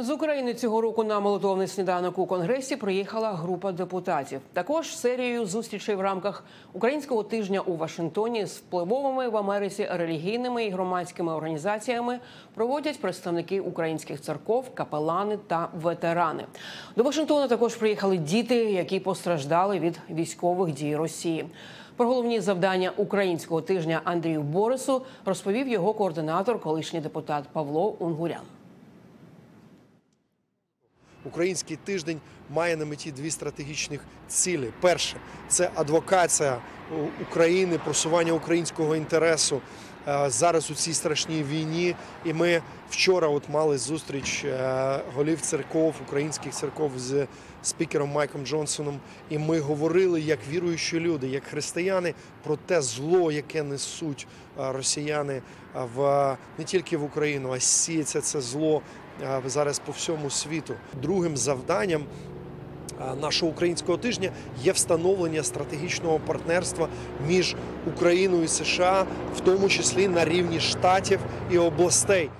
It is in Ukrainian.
З України цього року на молитовний сніданок у конгресі приїхала група депутатів. Також серію зустрічей в рамках українського тижня у Вашингтоні з впливовими в Америці релігійними і громадськими організаціями проводять представники українських церков, капелани та ветерани. До Вашингтона також приїхали діти, які постраждали від військових дій Росії. Про головні завдання українського тижня Андрію Борису розповів його координатор, колишній депутат Павло Унгурян. Український тиждень має на меті дві стратегічних цілі. Перше це адвокація України, просування українського інтересу е, зараз у цій страшній війні. І ми вчора от мали зустріч е, голів церков, українських церков з спікером Майком Джонсоном. І ми говорили як віруючі люди, як християни, про те зло, яке несуть е, росіяни в не тільки в Україну, а сіється це зло зараз по всьому світу. Другим завданням нашого українського тижня є встановлення стратегічного партнерства між Україною і США, в тому числі на рівні штатів і областей.